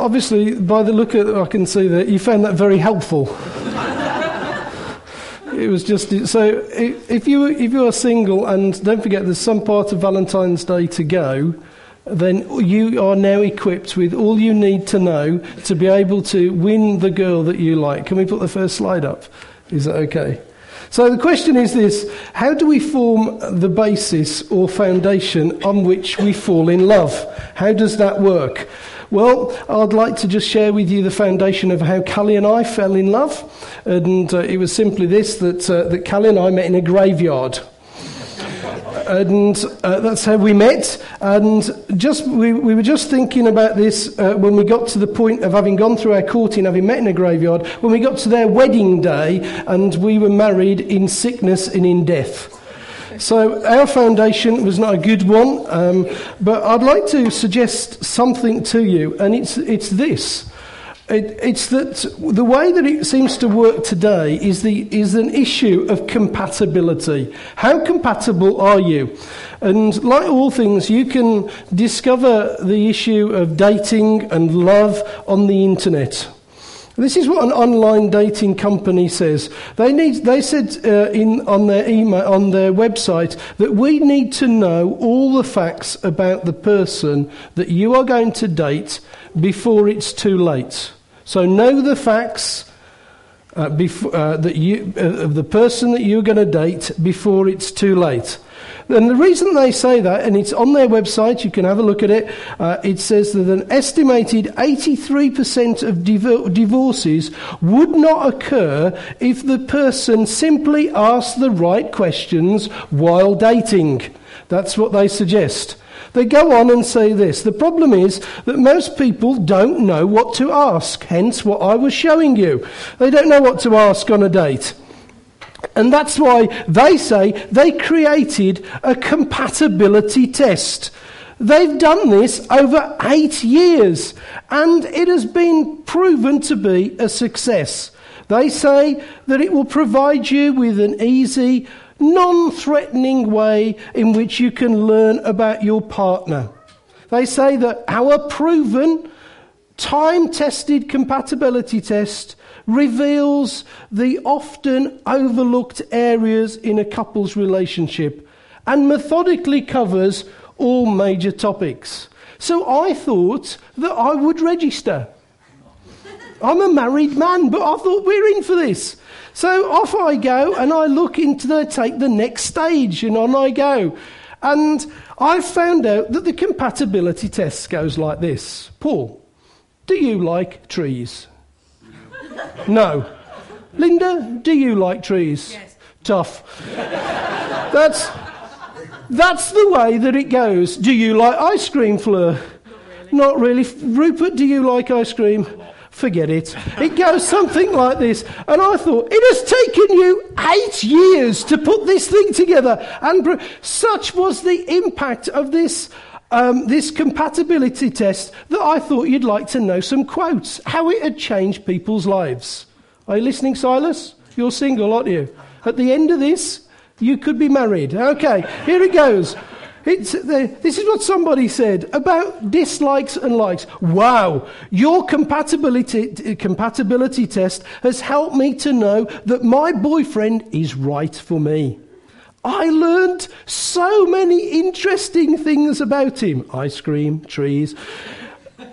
obviously, by the look at I can see that you found that very helpful. it was just so if you if you are single and don't forget there's some part of Valentine's Day to go, then you are now equipped with all you need to know to be able to win the girl that you like. Can we put the first slide up? Is that okay? So the question is this How do we form the basis or foundation on which we fall in love? How does that work? Well, I'd like to just share with you the foundation of how Callie and I fell in love. And uh, it was simply this that, uh, that Callie and I met in a graveyard and uh, that's how we met. And just we, we were just thinking about this uh, when we got to the point of having gone through our courting, having met in a graveyard, when we got to their wedding day, and we were married in sickness and in death. So our foundation was not a good one, um, but I'd like to suggest something to you, and it's it's this. It, it's that the way that it seems to work today is, the, is an issue of compatibility. How compatible are you? And like all things, you can discover the issue of dating and love on the internet. This is what an online dating company says. They, need, they said uh, in, on, their email, on their website that we need to know all the facts about the person that you are going to date before it's too late. So know the facts uh, before, uh, that you, uh, of the person that you're going to date before it's too late. And the reason they say that, and it's on their website, you can have a look at it, uh, it says that an estimated 83% of div- divorces would not occur if the person simply asked the right questions while dating. That's what they suggest. They go on and say this The problem is that most people don't know what to ask, hence what I was showing you. They don't know what to ask on a date. And that's why they say they created a compatibility test. They've done this over eight years, and it has been proven to be a success. They say that it will provide you with an easy, non threatening way in which you can learn about your partner. They say that our proven, time tested compatibility test reveals the often overlooked areas in a couple's relationship and methodically covers all major topics. So I thought that I would register. I'm a married man, but I thought we're in for this. So off I go and I look into the, take the next stage and on I go. And I found out that the compatibility test goes like this. Paul, do you like trees? No. Linda, do you like trees? Yes. Tough. that's, that's the way that it goes. Do you like ice cream, Fleur? Not really. Not really. Rupert, do you like ice cream? Forget it. It goes something like this. And I thought, it has taken you eight years to put this thing together. And such was the impact of this, um, this compatibility test that I thought you'd like to know some quotes, how it had changed people's lives. Are you listening, Silas? You're single, aren't you? At the end of this, you could be married. Okay, here it goes. The, this is what somebody said about dislikes and likes. Wow, your compatibility, compatibility test has helped me to know that my boyfriend is right for me. I learned so many interesting things about him ice cream, trees.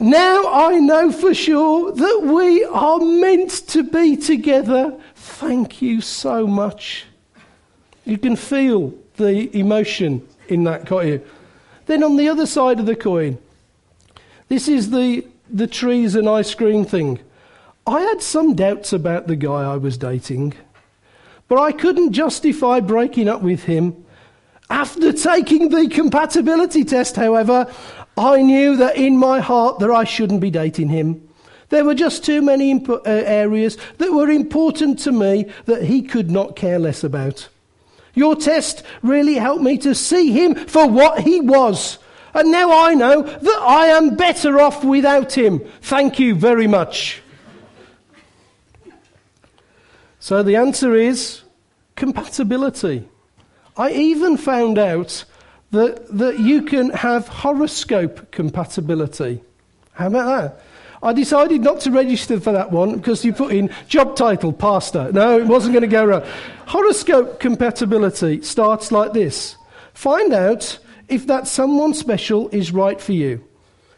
Now I know for sure that we are meant to be together. Thank you so much. You can feel the emotion in that coin. Then on the other side of the coin, this is the, the trees and ice cream thing. I had some doubts about the guy I was dating, but I couldn't justify breaking up with him. After taking the compatibility test, however, I knew that in my heart that I shouldn't be dating him. There were just too many imp- uh, areas that were important to me that he could not care less about. Your test really helped me to see him for what he was. And now I know that I am better off without him. Thank you very much. So the answer is compatibility. I even found out that, that you can have horoscope compatibility. How about that? I decided not to register for that one because you put in job title, pastor. No, it wasn't going to go right. Horoscope compatibility starts like this Find out if that someone special is right for you.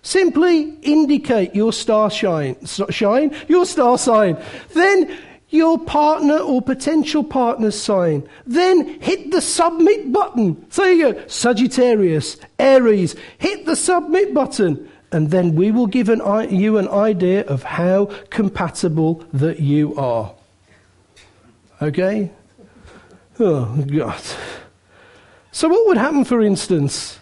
Simply indicate your star shine, shine, your star sign. Then your partner or potential partner's sign. Then hit the submit button. So you go, Sagittarius, Aries, hit the submit button. And then we will give an, you an idea of how compatible that you are. Okay? Oh, God. So, what would happen, for instance,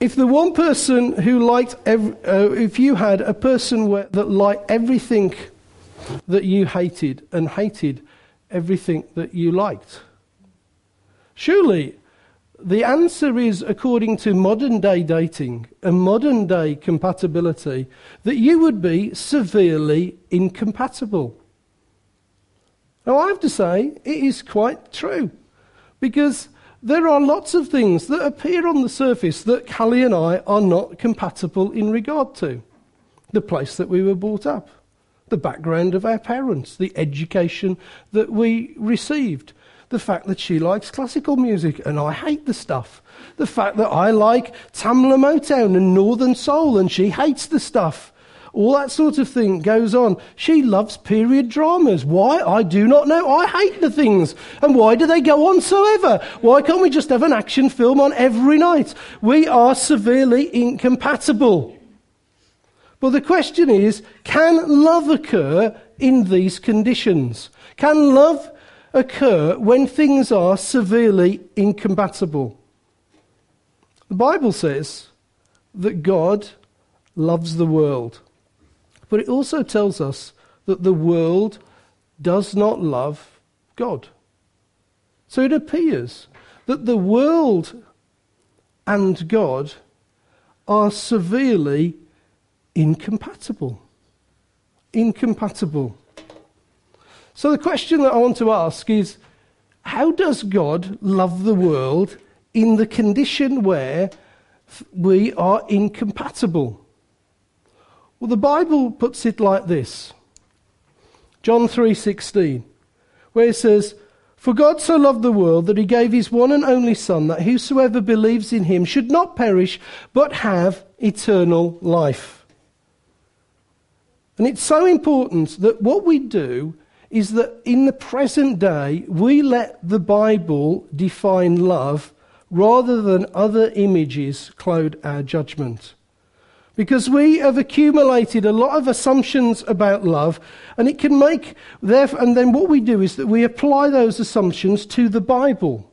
if the one person who liked, every, uh, if you had a person where, that liked everything that you hated and hated everything that you liked? Surely the answer is, according to modern day dating and modern day compatibility, that you would be severely incompatible. Now, I have to say, it is quite true. Because there are lots of things that appear on the surface that Callie and I are not compatible in regard to. The place that we were brought up, the background of our parents, the education that we received, the fact that she likes classical music and I hate the stuff, the fact that I like Tamla Motown and Northern Soul and she hates the stuff. All that sort of thing goes on. She loves period dramas. Why? I do not know. I hate the things. And why do they go on so ever? Why can't we just have an action film on every night? We are severely incompatible. But the question is can love occur in these conditions? Can love occur when things are severely incompatible? The Bible says that God loves the world. But it also tells us that the world does not love God. So it appears that the world and God are severely incompatible. Incompatible. So the question that I want to ask is how does God love the world in the condition where we are incompatible? Well, the Bible puts it like this. John 3:16, where it says, "For God so loved the world that he gave his one and only son that whosoever believes in him should not perish but have eternal life." And it's so important that what we do is that in the present day we let the Bible define love rather than other images cloud our judgment. Because we have accumulated a lot of assumptions about love, and it can make, and then what we do is that we apply those assumptions to the Bible.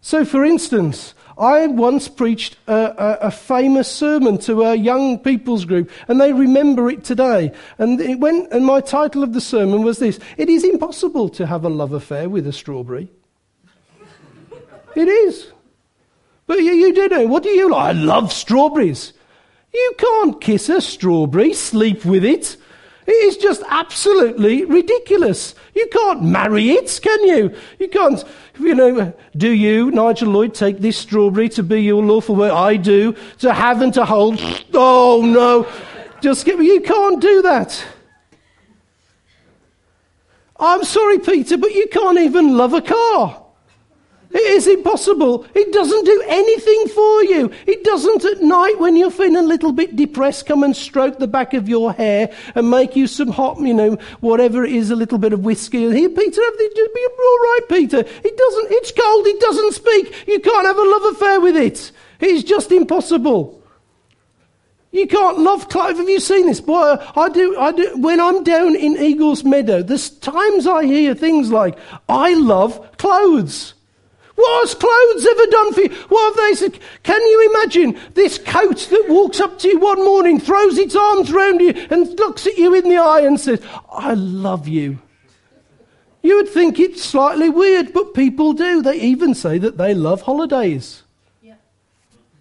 So, for instance, I once preached a, a, a, famous sermon to a young people's group, and they remember it today. And, it went, and my title of the sermon was this It is impossible to have a love affair with a strawberry. it is. But you, you do know. What do you like? I love strawberries. You can't kiss a strawberry, sleep with it. It is just absolutely ridiculous. You can't marry it, can you? You can't, you know, do you, Nigel Lloyd, take this strawberry to be your lawful wife? I do. To have and to hold. Oh no. Just get me. You can't do that. I'm sorry, Peter, but you can't even love a car. It is impossible. It doesn't do anything for you. It doesn't at night when you're feeling a little bit depressed come and stroke the back of your hair and make you some hot, you know, whatever it is, a little bit of whiskey. Here, Peter, everything's be all right, Peter. It doesn't, it's cold, it doesn't speak. You can't have a love affair with it. It's just impossible. You can't love Clive. Have you seen this? Boy, I do, I do. When I'm down in Eagles Meadow, there's times I hear things like, I love clothes. What has clothes ever done for you? What have they said? Can you imagine this coat that walks up to you one morning, throws its arms round you, and looks at you in the eye and says, I love you? You would think it's slightly weird, but people do. They even say that they love holidays. Yeah.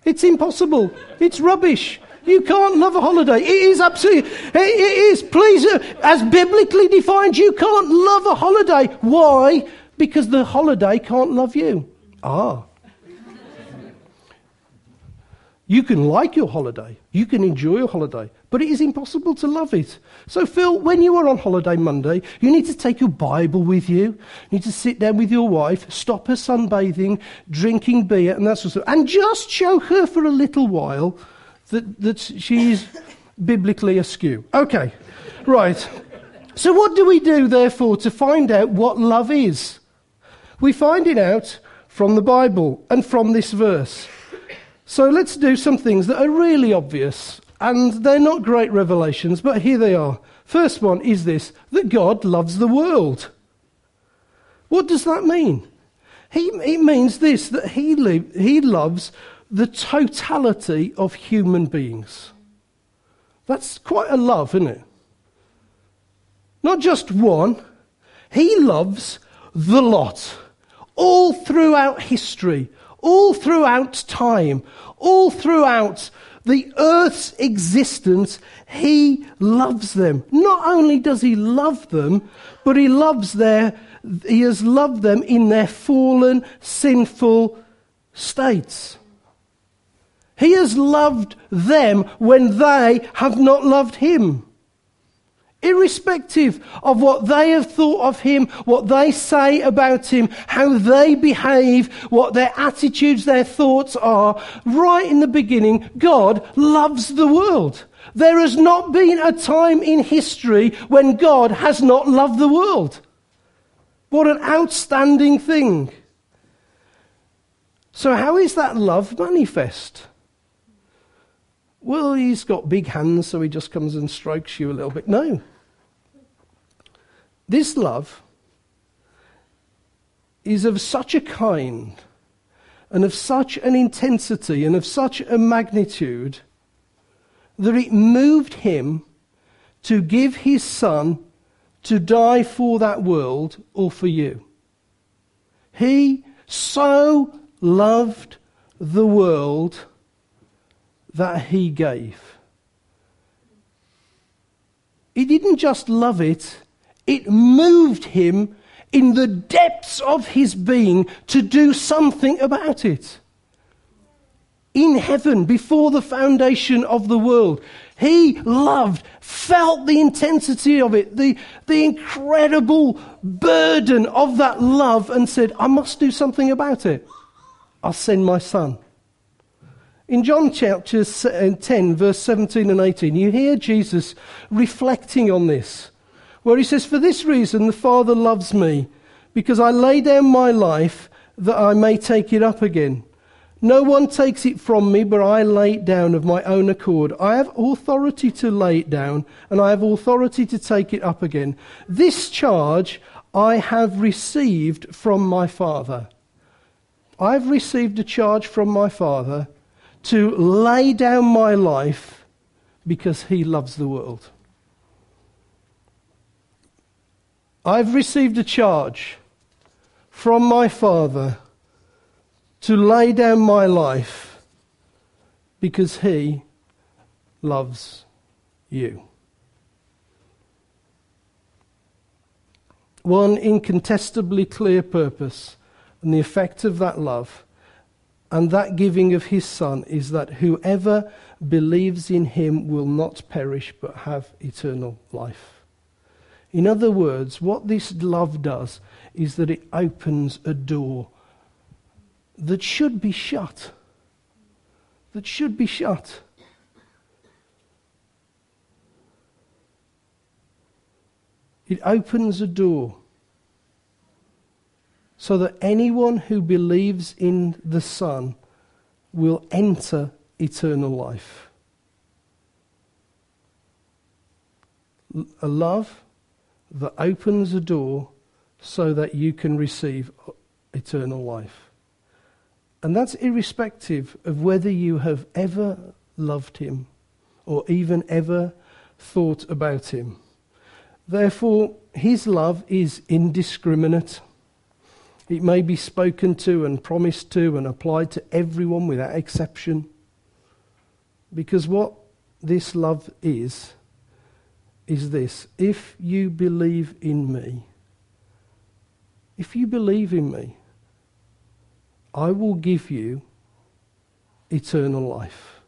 It's impossible. It's rubbish. You can't love a holiday. It is absolutely, it is, please, uh, as biblically defined, you can't love a holiday. Why? Because the holiday can't love you. Ah. You can like your holiday, you can enjoy your holiday, but it is impossible to love it. So, Phil, when you are on holiday Monday, you need to take your Bible with you. You need to sit down with your wife, stop her sunbathing, drinking beer, and that sort of stuff, and just show her for a little while that, that she's biblically askew. Okay, right. So, what do we do, therefore, to find out what love is? We find it out from the Bible and from this verse. So, let's do some things that are really obvious, and they're not great revelations, but here they are. First one is this that God loves the world. What does that mean? He, it means this that he, he loves the totality of human beings. That's quite a love, isn't it? Not just one. He loves the lot. All throughout history, all throughout time, all throughout the earth's existence, he loves them. Not only does he love them, but he loves their, he has loved them in their fallen, sinful states. He has loved them when they have not loved him irrespective of what they have thought of him, what they say about him, how they behave, what their attitudes, their thoughts are, right in the beginning, God loves the world. There has not been a time in history when God has not loved the world. What an outstanding thing. So, how is that love manifest? Well, he's got big hands, so he just comes and strokes you a little bit. No. This love is of such a kind and of such an intensity and of such a magnitude that it moved him to give his son to die for that world or for you. He so loved the world that he gave. He didn't just love it it moved him in the depths of his being to do something about it. In heaven, before the foundation of the world, he loved, felt the intensity of it, the, the incredible burden of that love, and said, I must do something about it. I'll send my son. In John chapter uh, 10, verse 17 and 18, you hear Jesus reflecting on this where he says, For this reason the Father loves me, because I lay down my life that I may take it up again. No one takes it from me, but I lay it down of my own accord. I have authority to lay it down, and I have authority to take it up again. This charge I have received from my Father. I have received a charge from my Father to lay down my life because he loves the world. I've received a charge from my Father to lay down my life because He loves you. One incontestably clear purpose and the effect of that love and that giving of His Son is that whoever believes in Him will not perish but have eternal life. In other words, what this love does is that it opens a door that should be shut. That should be shut. It opens a door so that anyone who believes in the Son will enter eternal life. A love that opens a door so that you can receive eternal life. And that's irrespective of whether you have ever loved him or even ever thought about him. Therefore, his love is indiscriminate. It may be spoken to and promised to and applied to everyone without exception. Because what this love is, is this if you believe in me, if you believe in me, I will give you eternal life.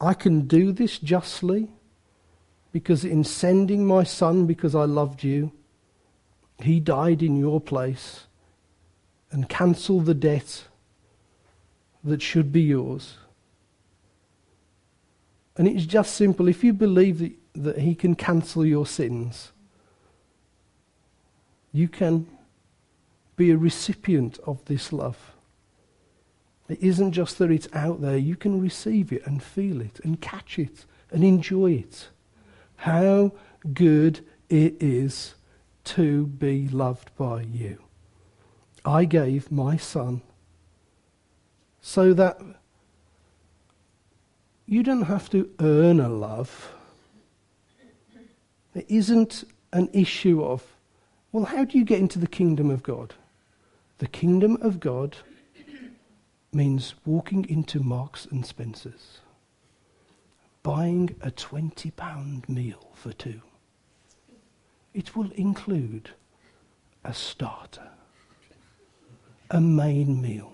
I can do this justly because in sending my son because I loved you, he died in your place and cancelled the debt that should be yours. And it's just simple. If you believe that, that he can cancel your sins, you can be a recipient of this love. It isn't just that it's out there, you can receive it and feel it and catch it and enjoy it. How good it is to be loved by you. I gave my son so that you don't have to earn a love. It isn't an issue of, well, how do you get into the kingdom of God? The kingdom of God means walking into Marks and Spencer's, buying a £20 meal for two. It will include a starter, a main meal,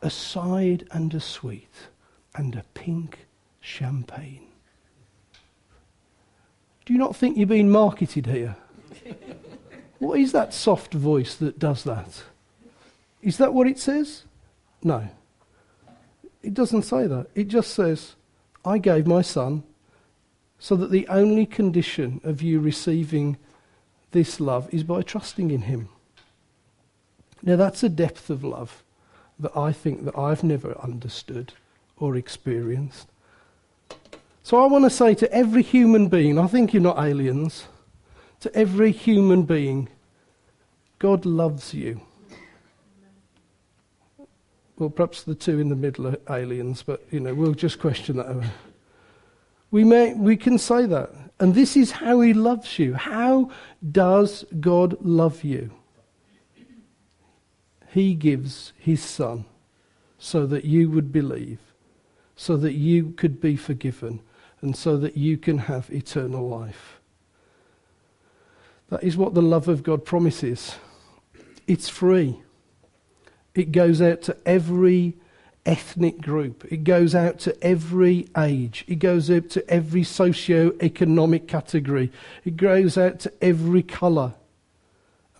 a side and a sweet, and a pink champagne. Do you not think you're being marketed here? what is that soft voice that does that? Is that what it says? No. It doesn't say that. It just says, I gave my son so that the only condition of you receiving this love is by trusting in him. Now that's a depth of love that I think that I've never understood or experienced. So I want to say to every human being, I think you're not aliens, to every human being, God loves you. Well, perhaps the two in the middle are aliens, but you know, we'll just question that. We may we can say that. And this is how he loves you. How does God love you? He gives his son so that you would believe, so that you could be forgiven, and so that you can have eternal life. That is what the love of God promises. It's free. It goes out to every ethnic group. It goes out to every age. It goes out to every socio-economic category. It goes out to every colour.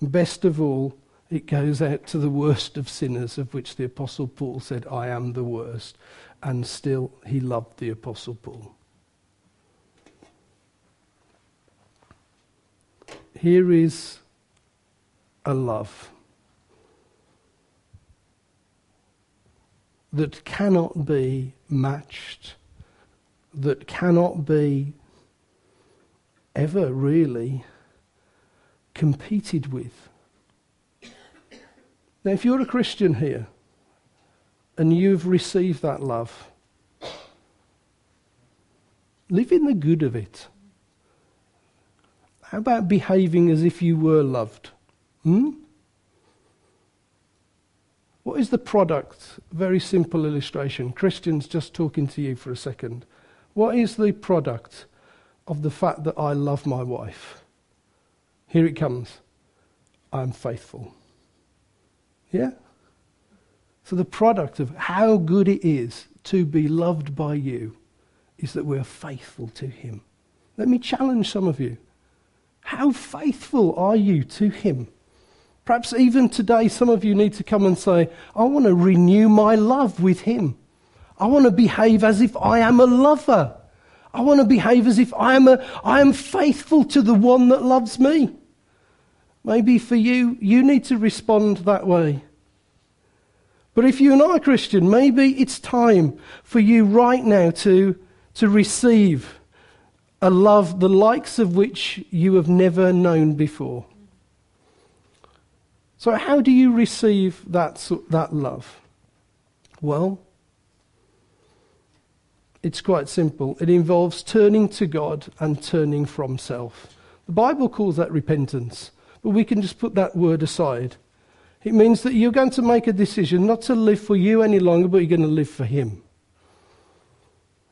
And best of all, it goes out to the worst of sinners, of which the Apostle Paul said, I am the worst. And still, he loved the Apostle Paul. Here is a love that cannot be matched, that cannot be ever really competed with. Now, if you're a Christian here and you've received that love, live in the good of it. How about behaving as if you were loved? Hmm? What is the product? Very simple illustration. Christians, just talking to you for a second. What is the product of the fact that I love my wife? Here it comes. I'm faithful. Yeah? So the product of how good it is to be loved by you is that we're faithful to Him. Let me challenge some of you. How faithful are you to Him? Perhaps even today, some of you need to come and say, I want to renew my love with Him. I want to behave as if I am a lover. I want to behave as if I am, a, I am faithful to the one that loves me. Maybe for you, you need to respond that way. But if you're not a Christian, maybe it's time for you right now to, to receive a love the likes of which you have never known before. So, how do you receive that, that love? Well, it's quite simple. It involves turning to God and turning from self. The Bible calls that repentance, but we can just put that word aside. It means that you're going to make a decision not to live for you any longer, but you're going to live for Him.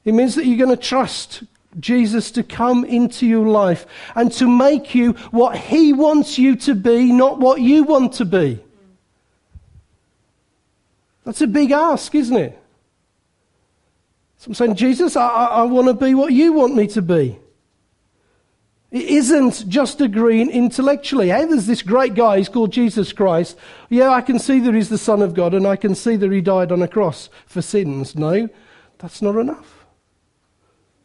It means that you're going to trust Jesus to come into your life and to make you what He wants you to be, not what you want to be. That's a big ask, isn't it? So I'm saying, Jesus, I, I, I want to be what you want me to be. It isn't just agreeing intellectually. Hey, there's this great guy, he's called Jesus Christ. Yeah, I can see that he's the Son of God and I can see that he died on a cross for sins. No, that's not enough.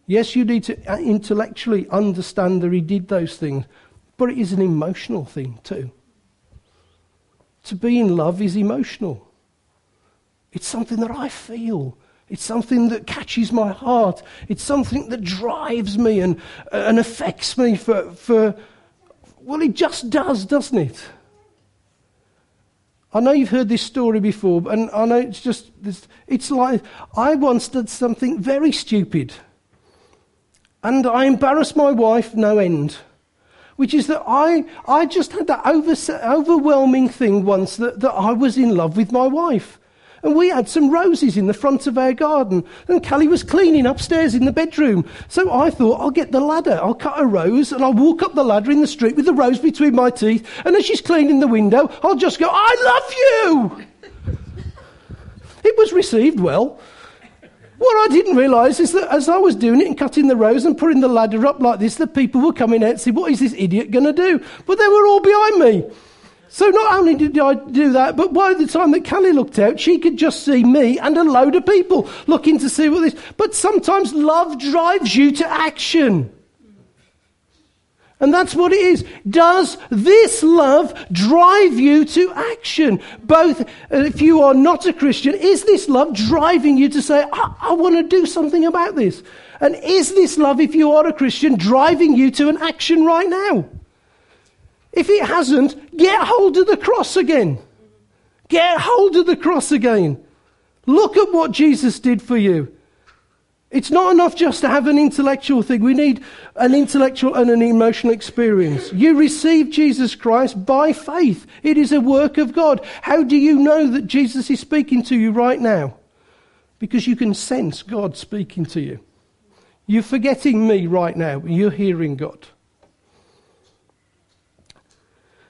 Yes, you need to uh, intellectually understand that he did those things, but it is an emotional thing too. To be in love is emotional. It's something that I feel. It's something that catches my heart. It's something that drives me and, and affects me for, for, well, it just does, doesn't it? I know you've heard this story before, and I know it's just, it's like, I once did something very stupid. And I embarrassed my wife no end. Which is that I, I just had that over, overwhelming thing once that, that I was in love with my wife. And we had some roses in the front of our garden. And Callie was cleaning upstairs in the bedroom. So I thought, I'll get the ladder. I'll cut a rose and I'll walk up the ladder in the street with the rose between my teeth. And as she's cleaning the window, I'll just go, I love you! it was received well. What I didn't realise is that as I was doing it and cutting the rose and putting the ladder up like this, the people were coming out and saying, What is this idiot going to do? But they were all behind me. So not only did I do that, but by the time that Callie looked out, she could just see me and a load of people looking to see what this. But sometimes love drives you to action. And that's what it is. Does this love drive you to action? Both, uh, if you are not a Christian, is this love driving you to say, I, I want to do something about this? And is this love, if you are a Christian, driving you to an action right now? If it hasn't, get hold of the cross again. Get hold of the cross again. Look at what Jesus did for you. It's not enough just to have an intellectual thing. We need an intellectual and an emotional experience. You receive Jesus Christ by faith. It is a work of God. How do you know that Jesus is speaking to you right now? Because you can sense God speaking to you. You're forgetting me right now. You're hearing God.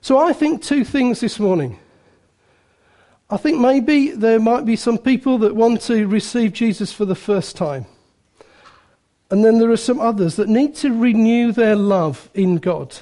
So I think two things this morning. I think maybe there might be some people that want to receive Jesus for the first time. And then there are some others that need to renew their love in God.